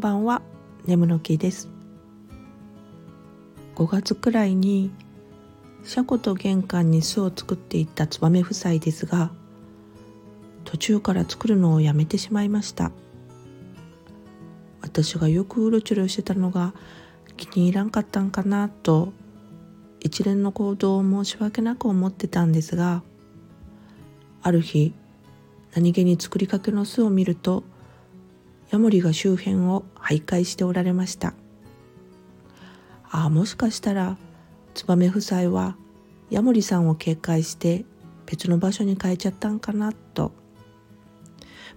んばんは。眠の木です。5月くらいに車庫と玄関に巣を作っていったツバメ夫妻ですが途中から作るのをやめてしまいました。私がよくうろちょろしてたのが気に入らんかったんかなと一連の行動を申し訳なく思ってたんですがある日何気に作りかけの巣を見るとヤモリが周辺を徘徊しておられました。ああもしかしたらツバメ夫妻はヤモリさんを警戒して別の場所に変えちゃったんかなと。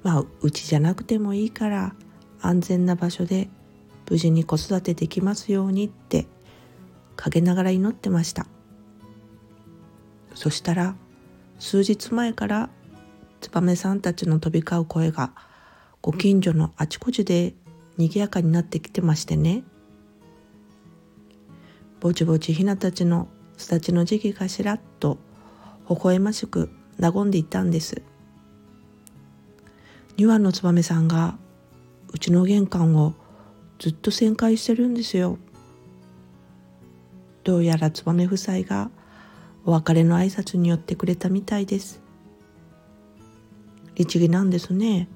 まあうちじゃなくてもいいから安全な場所で無事に子育てできますようにって陰ながら祈ってました。そしたら数日前からツバメさんたちの飛び交う声がご近所のあちこちで賑やかになってきてましてね。ぼちぼちひなたちの巣立ちの時期かしらっと微笑ましく和んでいたんです。2羽のツバメさんがうちの玄関をずっと旋回してるんですよ。どうやらツバメ夫妻がお別れの挨拶に寄ってくれたみたいです。律儀なんですね。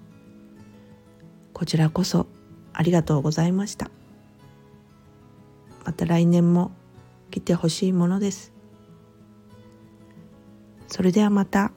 こちらこそありがとうございましたまた来年も来てほしいものですそれではまた。